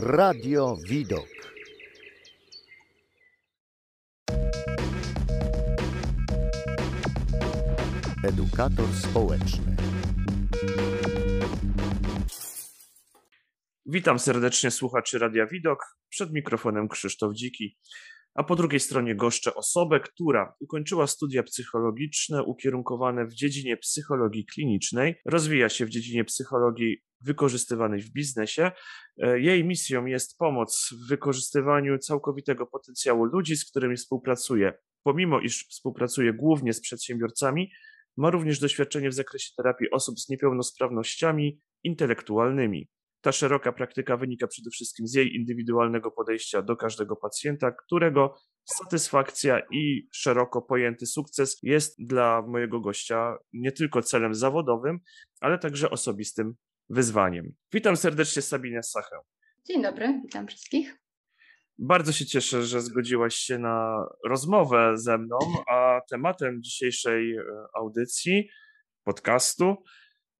Radio Widok. Edukator społeczny. Witam serdecznie słuchaczy Radia Widok. Przed mikrofonem Krzysztof Dziki, a po drugiej stronie goszczę osobę, która ukończyła studia psychologiczne ukierunkowane w dziedzinie psychologii klinicznej, rozwija się w dziedzinie psychologii wykorzystywanej w biznesie. E, Jej misją jest pomoc w wykorzystywaniu całkowitego potencjału ludzi, z którymi współpracuje. Pomimo iż współpracuje głównie z przedsiębiorcami, ma również doświadczenie w zakresie terapii osób z niepełnosprawnościami intelektualnymi. Ta szeroka praktyka wynika przede wszystkim z jej indywidualnego podejścia do każdego pacjenta, którego satysfakcja i szeroko pojęty sukces jest dla mojego gościa nie tylko celem zawodowym, ale także osobistym wyzwaniem. Witam serdecznie Sabinę Sachę. Dzień dobry, witam wszystkich. Bardzo się cieszę, że zgodziłaś się na rozmowę ze mną, a tematem dzisiejszej e, audycji, podcastu,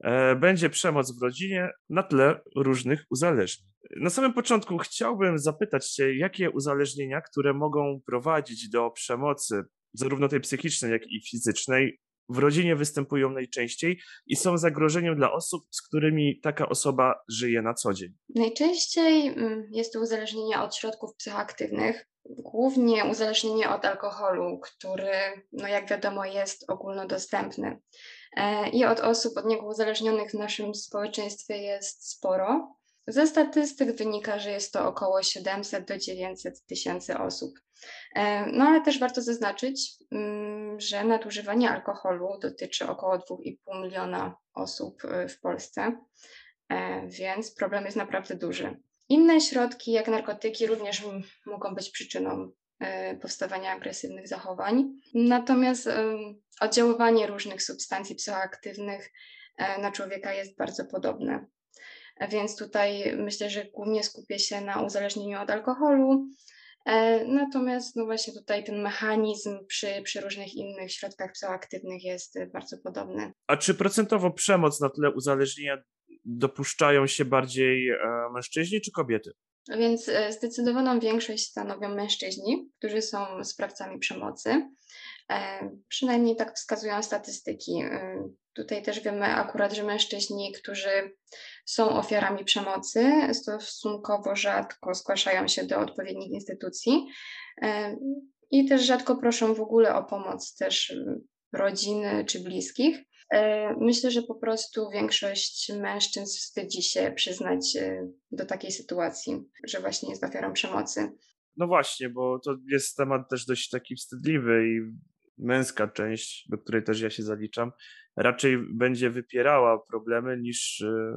e, będzie przemoc w rodzinie na tle różnych uzależnień. Na samym początku chciałbym zapytać Cię, jakie uzależnienia, które mogą prowadzić do przemocy, zarówno tej psychicznej, jak i fizycznej, w rodzinie występują najczęściej i są zagrożeniem dla osób, z którymi taka osoba żyje na co dzień? Najczęściej mm, jest to uzależnienie od środków psychoaktywnych, głównie uzależnienie od alkoholu, który, no jak wiadomo, jest ogólnodostępny. E, I od osób od niego uzależnionych w naszym społeczeństwie jest sporo. Ze statystyk wynika, że jest to około 700 do 900 tysięcy osób. E, no ale też warto zaznaczyć, że nadużywanie alkoholu dotyczy około 2,5 miliona osób e, w Polsce, e, więc problem jest naprawdę duży. Inne środki, jak narkotyki, również mogą być przyczyną powstawania agresywnych zachowań. Natomiast oddziaływanie różnych substancji psychoaktywnych na człowieka jest bardzo podobne. Więc tutaj myślę, że głównie skupię się na uzależnieniu od alkoholu. E, natomiast no właśnie tutaj ten mechanizm przy, przy różnych innych środkach psychoaktywnych jest bardzo podobny. A czy procentowo przemoc na tle uzależnienia dopuszczają się bardziej e, mężczyźni czy kobiety? Więc e, zdecydowaną większość stanowią mężczyźni, którzy są sprawcami przemocy. Przynajmniej tak wskazują statystyki. Tutaj też wiemy akurat, że mężczyźni, którzy są ofiarami przemocy, stosunkowo rzadko zgłaszają się do odpowiednich instytucji i też rzadko proszą w ogóle o pomoc też rodziny czy bliskich. Myślę, że po prostu większość mężczyzn wstydzi się przyznać e, do takiej sytuacji, że właśnie jest ofiarą przemocy. No właśnie, bo to jest temat też dość taki wstydliwy i męska część, do której też ja się zaliczam, raczej będzie wypierała problemy niż e,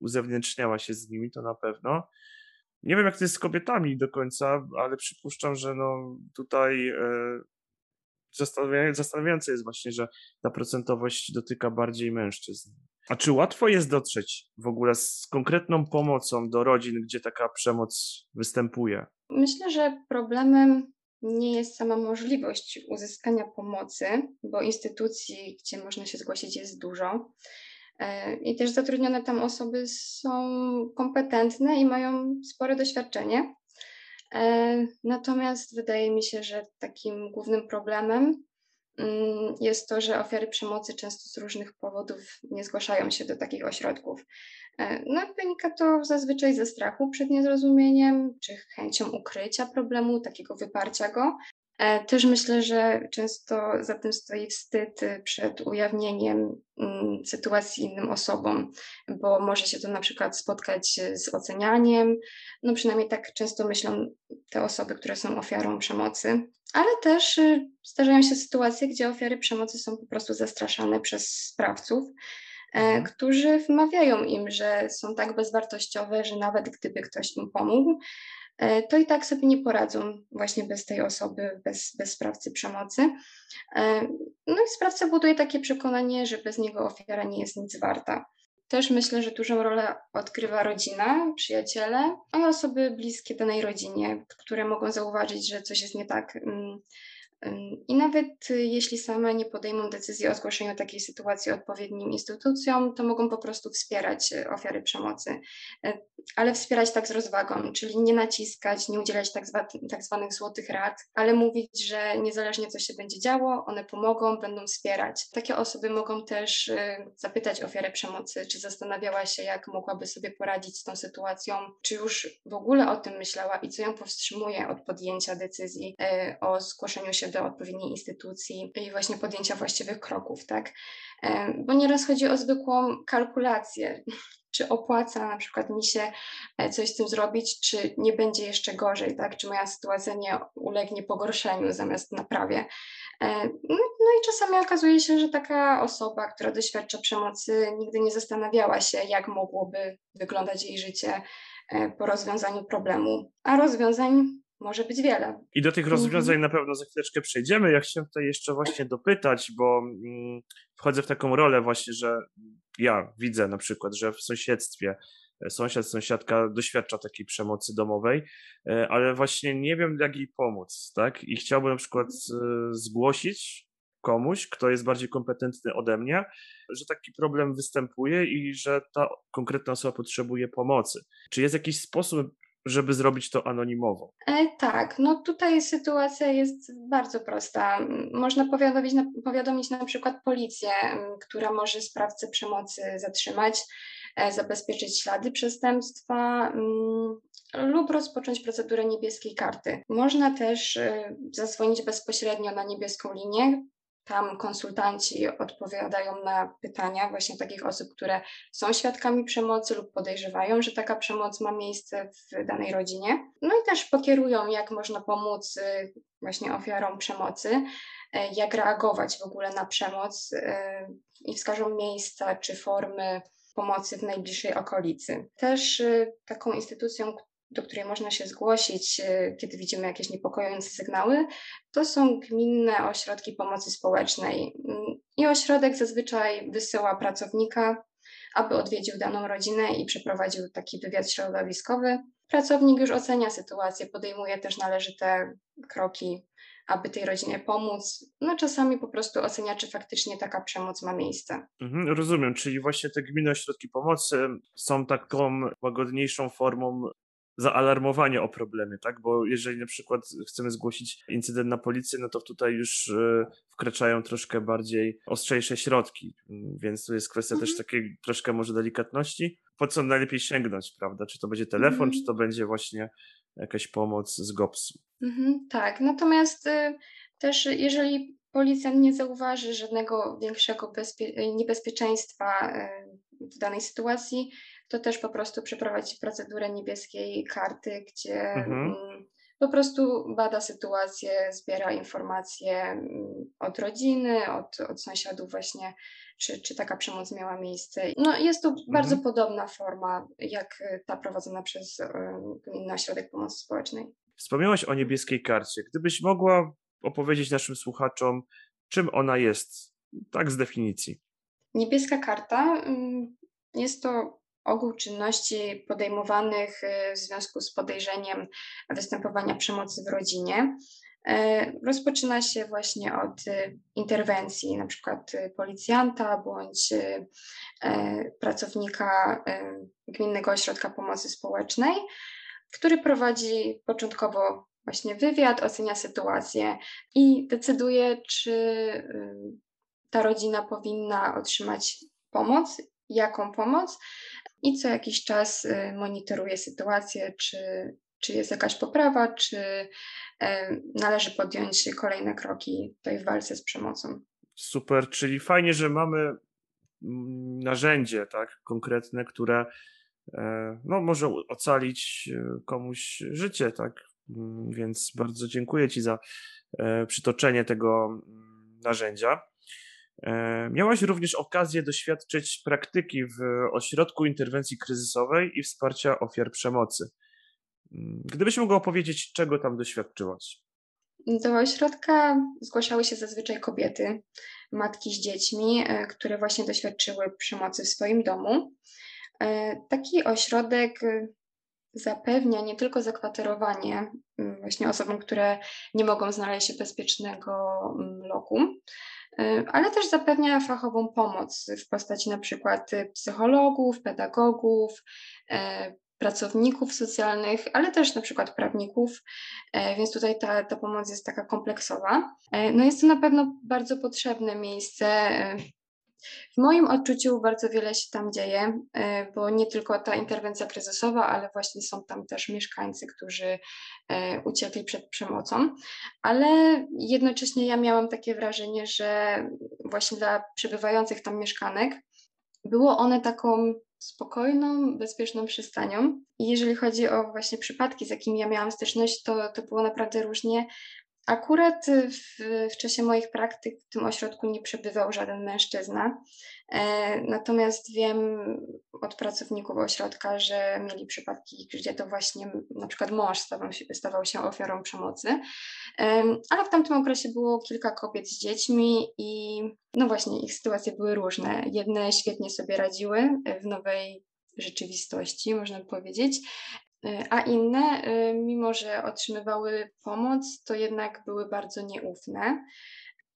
uzewnętrzniała się z nimi, to na pewno. Nie wiem, jak to jest z kobietami do końca, ale przypuszczam, że no tutaj e, zastanawiające jest właśnie, że ta procentowość dotyka bardziej mężczyzn. A czy łatwo jest dotrzeć w ogóle z konkretną pomocą do rodzin, gdzie taka przemoc występuje? Myślę, że problemem nie jest sama możliwość uzyskania pomocy, bo instytucji, gdzie można się zgłosić, jest dużo. E, I też zatrudnione tam osoby są kompetentne i mają spore doświadczenie. E, natomiast wydaje mi się, że takim głównym problemem jest to, że ofiary przemocy często z różnych powodów nie zgłaszają się do takich ośrodków. E, no, wynika to zazwyczaj ze strachu przed niezrozumieniem, czy chęcią ukrycia problemu, takiego wyparcia go. E, też myślę, że często za tym stoi wstyd przed ujawnieniem mm, sytuacji innym osobom, bo może się to na przykład spotkać z ocenianiem. No przynajmniej tak często myślą te osoby, które są ofiarą przemocy. Ale też y, zdarzają się sytuacje, gdzie ofiary przemocy są po prostu zastraszane przez sprawców E, mhm. którzy wmawiają im, że są tak bezwartościowe, że nawet gdyby ktoś im pomógł, to i tak sobie nie poradzą właśnie bez tej osoby, bez, bez sprawcy przemocy. E, no i sprawca buduje takie przekonanie, że bez niego ofiara nie jest nic warta. Też myślę, że dużą rolę odgrywa rodzina, przyjaciele, a osoby bliskie danej rodzinie, które mogą zauważyć, że coś jest nie tak mm, i nawet y, jeśli same nie podejmą decyzji o zgłoszeniu takiej sytuacji odpowiednim instytucjom, to mogą po prostu wspierać y, ofiary przemocy. Ale wspierać tak z rozwagą, czyli nie naciskać, nie udzielać tak, zwa, tak zwanych złotych rad, ale mówić, że niezależnie co się będzie działo, one pomogą, będą wspierać. Takie osoby mogą też y, zapytać ofiarę przemocy, czy zastanawiała się, jak mogłaby sobie poradzić z tą sytuacją, czy już w ogóle o tym myślała i co ją powstrzymuje od podjęcia decyzji y, o zgłoszeniu się do odpowiedniej instytucji i właśnie podjęcia właściwych kroków, tak? Y, bo nieraz chodzi o zwykłą kalkulację czy opłaca na przykład mi się e, coś z tym zrobić, czy nie będzie jeszcze gorzej, tak? Czy moja sytuacja nie ulegnie pogorszeniu zamiast naprawie. E, no, no i czasami okazuje się, że taka osoba, która doświadcza przemocy, nigdy nie zastanawiała się, jak mogłoby wyglądać jej życie e, po rozwiązaniu problemu. A rozwiązań może być wiele. I do tych rozwiązań mhm. na pewno za chwileczkę przejdziemy. Ja chciałem tutaj jeszcze właśnie dopytać, bo mm, wchodzę w taką rolę właśnie, że ja widzę na przykład, że w sąsiedztwie e, sąsiad, sąsiadka doświadcza takiej przemocy domowej, e, ale właśnie nie wiem, jak jej pomóc, tak? I chciałbym na przykład e, zgłosić komuś, kto jest bardziej kompetentny ode mnie, że taki problem występuje i że ta konkretna osoba potrzebuje pomocy. Czy jest jakiś sposób, żeby zrobić to anonimowo? E, tak, no tutaj sytuacja jest bardzo prosta. Można powiadomić na, powiadomić na przykład policję, która może sprawcę przemocy zatrzymać, e, zabezpieczyć ślady przestępstwa lub rozpocząć procedurę niebieskiej karty. Można też e, zadzwonić bezpośrednio na niebieską linię, tam konsultanci odpowiadają na pytania właśnie takich osób, które są świadkami przemocy lub podejrzewają, że taka przemoc ma miejsce w danej rodzinie. No i też pokierują, jak można pomóc y, właśnie ofiarom przemocy, y, jak reagować w ogóle na przemoc y, i wskażą miejsca czy formy pomocy w najbliższej okolicy. Też taką instytucją, do której można się zgłosić, e, kiedy widzimy jakieś niepokojące sygnały, to są gminne ośrodki pomocy społecznej. I ośrodek zazwyczaj wysyła pracownika, aby odwiedził daną rodzinę i przeprowadził taki wywiad środowiskowy. Pracownik już ocenia sytuację, podejmuje też należyte kroki, aby tej rodzinie pomóc. No czasami po prostu ocenia, czy faktycznie taka przemoc ma miejsce. Mhm, rozumiem, czyli właśnie te gminne ośrodki pomocy są taką łagodniejszą formą zaalarmowanie o problemie, tak? Bo jeżeli na przykład chcemy zgłosić incydent na policję, no to tutaj już e, wkraczają troszkę bardziej ostrzejsze środki, więc tu jest kwestia mhm. też takiej troszkę może delikatności. Po co najlepiej sięgnąć, prawda? Czy to będzie telefon, mhm. czy to będzie właśnie jakaś pomoc z GOPS-u. Mhm, tak, natomiast y, też jeżeli policjant nie zauważy żadnego większego niebezpieczeństwa y, w danej sytuacji, to też po prostu przeprowadzi procedurę niebieskiej karty, gdzie mhm. Mm, po prostu bada sytuację, zbiera informacje mm, od rodziny, od, od sąsiadów właśnie, czy, czy taka przemoc miała miejsce. No jest to mhm. bardzo podobna forma, jak ta prowadzona przez Gminny Ośrodek Pomocy Społecznej. Wspomniałaś o niebieskiej karcie. Gdybyś mogła opowiedzieć naszym słuchaczom, czym ona jest, tak z definicji. Niebieska karta mm, jest to ogół czynności podejmowanych y, w związku z podejrzeniem występowania przemocy w rodzinie. Y, rozpoczyna się właśnie od y, interwencji, na przykład policjanta bądź pracownika Gminnego Ośrodka Pomocy Społecznej, który prowadzi początkowo właśnie wywiad, ocenia sytuację i decyduje, czy ta rodzina powinna otrzymać pomoc, jaką pomoc, i co jakiś czas y, monitoruje sytuację, czy, czy jest jakaś poprawa, czy należy podjąć kolejne kroki tutaj w walce z przemocą. Super, czyli fajnie, że mamy mm, narzędzie tak, konkretne, które e, no, może ocalić e, komuś życie, tak? Mm, więc bardzo dziękuję Ci za e, przytoczenie tego mm, narzędzia. E, miałaś również okazję doświadczyć praktyki w Ośrodku Interwencji Kryzysowej i Wsparcia Ofiar Przemocy. Mm, gdybyś mogła opowiedzieć, czego tam doświadczyłaś? Do ośrodka zgłaszały się zazwyczaj kobiety, matki z dziećmi, e, które właśnie doświadczyły przemocy w swoim domu. E, taki ośrodek zapewnia nie tylko zakwaterowanie mm, właśnie osobom, które nie mogą znaleźć się bezpiecznego mm, loku, Y, ale też zapewnia fachową pomoc w postaci na przykład psychologów, pedagogów, y, pracowników socjalnych, ale też na przykład prawników, więc tutaj ta, ta pomoc jest taka kompleksowa. No jest to na pewno bardzo potrzebne miejsce. E, w moim odczuciu bardzo wiele się tam dzieje, bo nie tylko ta interwencja kryzysowa, ale właśnie są tam też mieszkańcy, którzy uciekli przed przemocą, ale jednocześnie ja miałam takie wrażenie, że właśnie dla przebywających tam mieszkanek było one taką spokojną, bezpieczną przystanią. I jeżeli chodzi o właśnie przypadki, z jakimi ja miałam styczność, to, to było naprawdę różnie. Akurat w, w czasie moich praktyk w tym ośrodku nie przebywał żaden mężczyzna. E, natomiast wiem od pracowników ośrodka, że mieli przypadki, gdzie to właśnie na przykład mąż stawał się, stawał się ofiarą przemocy. E, ale w tamtym okresie było kilka kobiet z dziećmi i no właśnie ich sytuacje były różne. Jedne świetnie sobie radziły w nowej rzeczywistości, można powiedzieć, E, a inne, e, mimo że otrzymywały pomoc, to jednak były bardzo nieufne.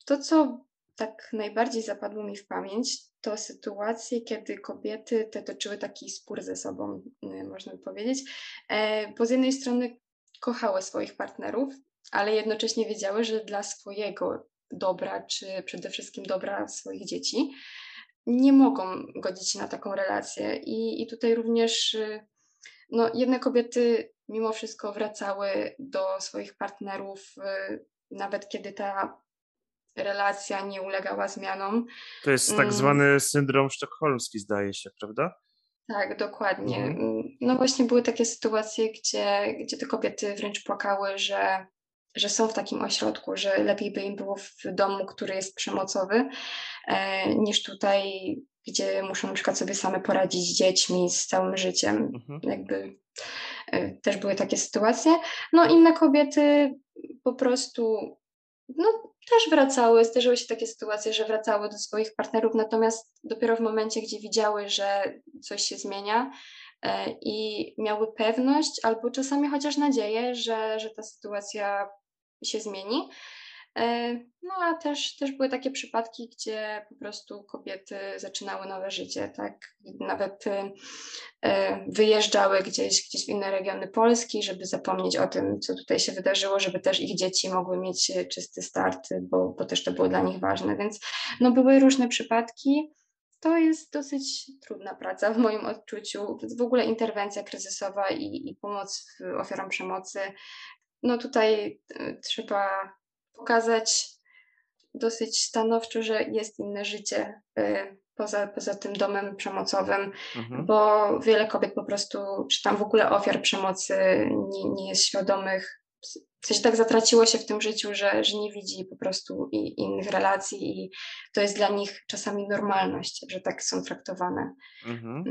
To, co tak najbardziej zapadło mi w pamięć, to sytuacje, kiedy kobiety te toczyły taki spór ze sobą, e, można by powiedzieć, bo z jednej strony kochały swoich partnerów, ale jednocześnie wiedziały, że dla swojego dobra, czy przede wszystkim dobra swoich dzieci, nie mogą godzić się na taką relację. I, i tutaj również no, jedne kobiety mimo wszystko wracały do swoich partnerów, y, nawet kiedy ta relacja nie ulegała zmianom. To jest tak mm. zwany syndrom sztokholmski, zdaje się, prawda? Tak, dokładnie. Mhm. Mm, no właśnie były takie sytuacje, gdzie, gdzie te kobiety wręcz płakały, że, że są w takim ośrodku, że lepiej by im było w domu, który jest przemocowy, e, niż tutaj gdzie muszą na przykład sobie same poradzić z dziećmi, z całym życiem. Mhm. Jakby e, też były takie sytuacje. No inne kobiety po prostu no, też wracały, zdarzyły się takie sytuacje, że wracały do swoich partnerów, natomiast dopiero w momencie, gdzie widziały, że coś się zmienia e, i miały pewność albo czasami chociaż nadzieję, że, że ta sytuacja się zmieni, no a też, też były takie przypadki, gdzie po prostu kobiety zaczynały nowe życie, tak? Nawet e, wyjeżdżały gdzieś, gdzieś w inne regiony Polski, żeby zapomnieć o tym, co tutaj się wydarzyło, żeby też ich dzieci mogły mieć czysty start, bo, bo też to było dla nich ważne. Więc no, były różne przypadki. To jest dosyć trudna praca w moim odczuciu. W ogóle interwencja kryzysowa i, i pomoc ofiarom przemocy. No tutaj e, trzeba pokazać dosyć stanowczo, że jest inne życie y, poza, poza tym domem przemocowym, mhm. bo wiele kobiet po prostu, czy tam w ogóle ofiar przemocy nie, nie jest świadomych. W sensie tak zatraciło się w tym życiu, że, że nie widzi po prostu i, innych relacji i to jest dla nich czasami normalność, że tak są traktowane. Mhm.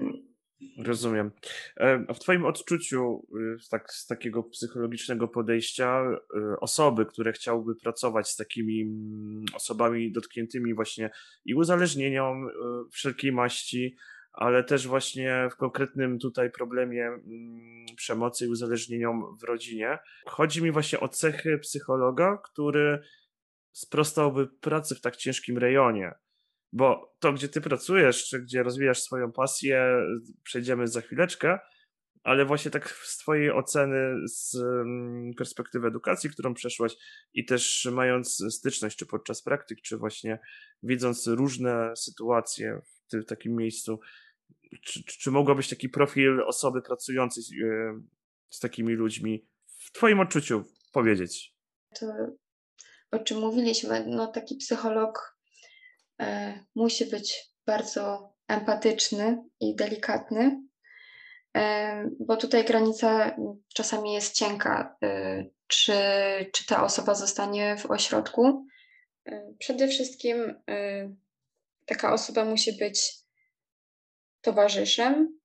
Rozumiem. E, a w Twoim odczuciu, y, tak, z takiego psychologicznego podejścia, y, osoby, które chciałyby pracować z takimi mm, osobami dotkniętymi właśnie i uzależnieniom y, wszelkiej maści, ale też właśnie w konkretnym tutaj problemie mm, przemocy i uzależnieniom w rodzinie. Chodzi mi właśnie o cechy psychologa, który sprostałby pracy w tak ciężkim rejonie bo to, gdzie ty pracujesz, czy gdzie rozwijasz swoją pasję, przejdziemy za chwileczkę, ale właśnie tak z twojej oceny, z mm, perspektywy edukacji, którą przeszłaś i też mając styczność, czy podczas praktyk, czy właśnie widząc różne sytuacje w, tym, takim miejscu, czy, czy mogłabyś taki profil osoby pracującej z, e, z takimi ludźmi w twoim odczuciu powiedzieć? To, o czym mówiliśmy, no taki psycholog musi być bardzo empatyczny i delikatny, e, bo tutaj granica czasami jest cienka, e, czy, czy ta osoba zostanie w ośrodku. Przede wszystkim taka osoba musi być towarzyszem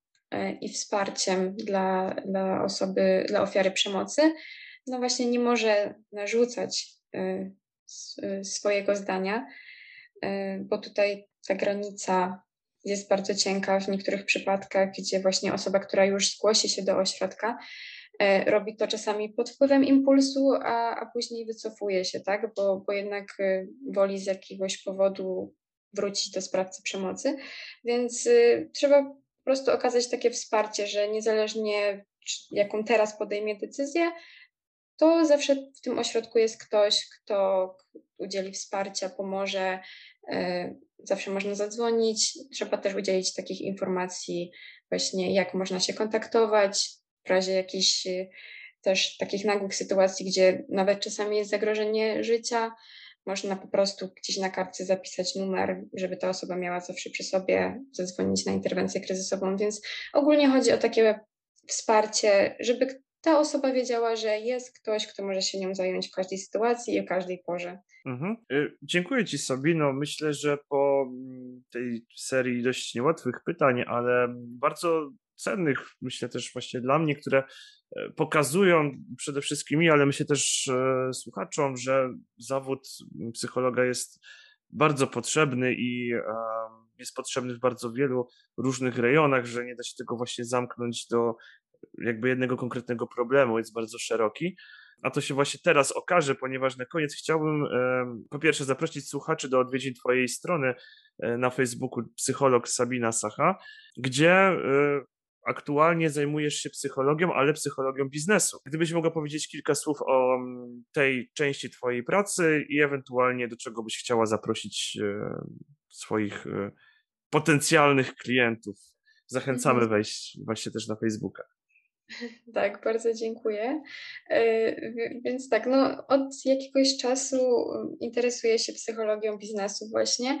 i wsparciem dla, dla osoby, dla ofiary przemocy. No właśnie nie może narzucać swojego zdania, E, bo tutaj ta granica jest bardzo cienka w niektórych przypadkach, gdzie właśnie osoba, która już zgłosi się do ośrodka, e, robi to czasami pod wpływem impulsu, a, a później wycofuje się, tak? Bo, bo jednak e, woli z jakiegoś powodu wrócić do sprawcy przemocy. Więc y, trzeba prostu okazać takie wsparcie, że niezależnie jaką teraz podejmie decyzję, to zawsze w tym ośrodku jest ktoś, kto udzieli wsparcia, pomoże. E, zawsze można zadzwonić. Trzeba też udzielić takich informacji, właśnie jak można się kontaktować w razie jakichś e, też takich nagłych sytuacji, gdzie nawet czasami jest zagrożenie życia. Można po prostu gdzieś na kartce zapisać numer, żeby ta osoba miała zawsze przy sobie, zadzwonić na interwencję kryzysową. Więc ogólnie chodzi o takie wsparcie, żeby ta osoba wiedziała, że jest ktoś, kto może się nią zająć w każdej sytuacji i w każdej porze. Mhm. Y, dziękuję Ci, Sabino. Myślę, że po mm, tej serii dość niełatwych pytań, ale bardzo cennych, myślę też właśnie dla mnie, które e, pokazują przede wszystkim mi, ale myślę też e, słuchaczom, że zawód psychologa jest bardzo potrzebny i jest potrzebny w bardzo wielu różnych rejonach, że nie da się tego właśnie zamknąć do jakby jednego konkretnego problemu, jest bardzo szeroki. A to się właśnie teraz okaże, ponieważ na koniec chciałbym po pierwsze zaprosić słuchaczy do odwiedzin Twojej strony e, na Facebooku psycholog Sabina Sacha, gdzie e, aktualnie zajmujesz się psychologią, ale psychologią biznesu. Gdybyś mogła powiedzieć kilka słów o tej części Twojej pracy i ewentualnie do czego byś chciała zaprosić e, swoich potencjalnych klientów. Zachęcamy mhm. wejść właśnie też na Facebooka. Tak, bardzo dziękuję. E, więc tak, no, od jakiegoś czasu interesuję się psychologią biznesu właśnie.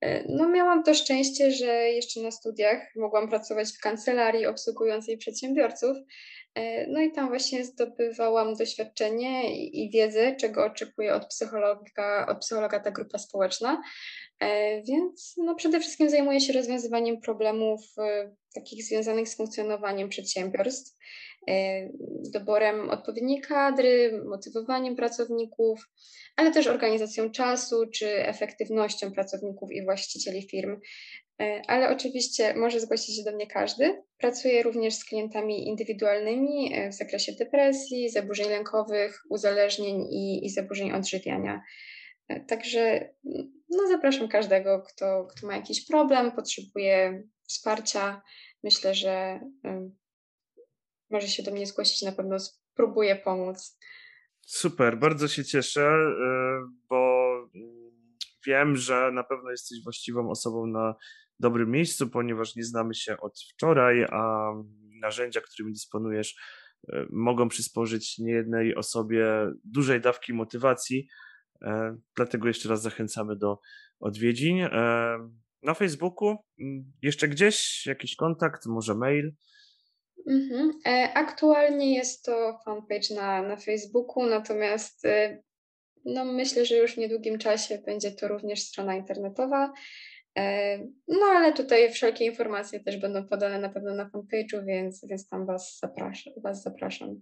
E, no, miałam to szczęście, że jeszcze na studiach mogłam pracować w kancelarii obsługującej przedsiębiorców. E, no i tam właśnie zdobywałam doświadczenie i wiedzę, czego oczekuję od psychologa, od psychologa ta grupa społeczna. Więc no przede wszystkim zajmuję się rozwiązywaniem problemów e, takich związanych z funkcjonowaniem przedsiębiorstw, e, doborem odpowiedniej kadry, motywowaniem pracowników, ale też organizacją czasu czy efektywnością pracowników i właścicieli firm. Ale oczywiście może zgłosić się do mnie każdy. Pracuję również z klientami indywidualnymi w zakresie depresji, zaburzeń lękowych, uzależnień i, i zaburzeń odżywiania. Także no, zapraszam każdego, kto, kto ma jakiś problem, potrzebuje wsparcia. Myślę, że może się do mnie zgłosić, na pewno spróbuję pomóc. Super, bardzo się cieszę, e, bo wiem, że na pewno jesteś właściwą osobą na dobrym miejscu, ponieważ nie znamy się od wczoraj, a narzędzia, którymi dysponujesz, e, mogą przysporzyć niejednej osobie dużej dawki motywacji E, dlatego jeszcze raz zachęcamy do odwiedzin. E, na Facebooku mm, jeszcze gdzieś jakiś kontakt, może mail? Mhm. E, aktualnie jest to fanpage na, na Facebooku, natomiast no myślę, że już w niedługim czasie będzie to również strona internetowa. No ale tutaj wszelkie informacje też będą podane na pewno na fanpage'u, więc, więc tam was zapraszam, was zapraszam.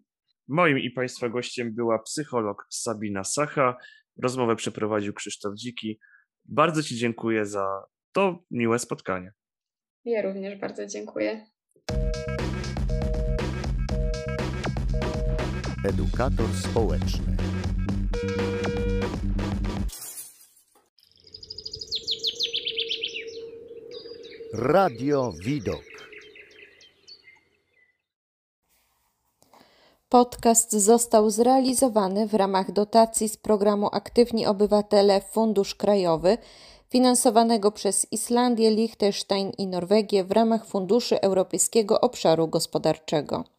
Moim i Państwa gościem była psycholog Sabina Sacha. Rozmowę przeprowadził Krzysztof Dziki. Bardzo Ci dziękuję za to miłe spotkanie. Ja również bardzo dziękuję. Edukator społeczny. Radio Widok. Podcast został zrealizowany w ramach dotacji z programu Aktywni Obywatele Fundusz Krajowy, finansowanego przez Islandię, Liechtenstein i Norwegię w ramach Funduszy Europejskiego Obszaru Gospodarczego.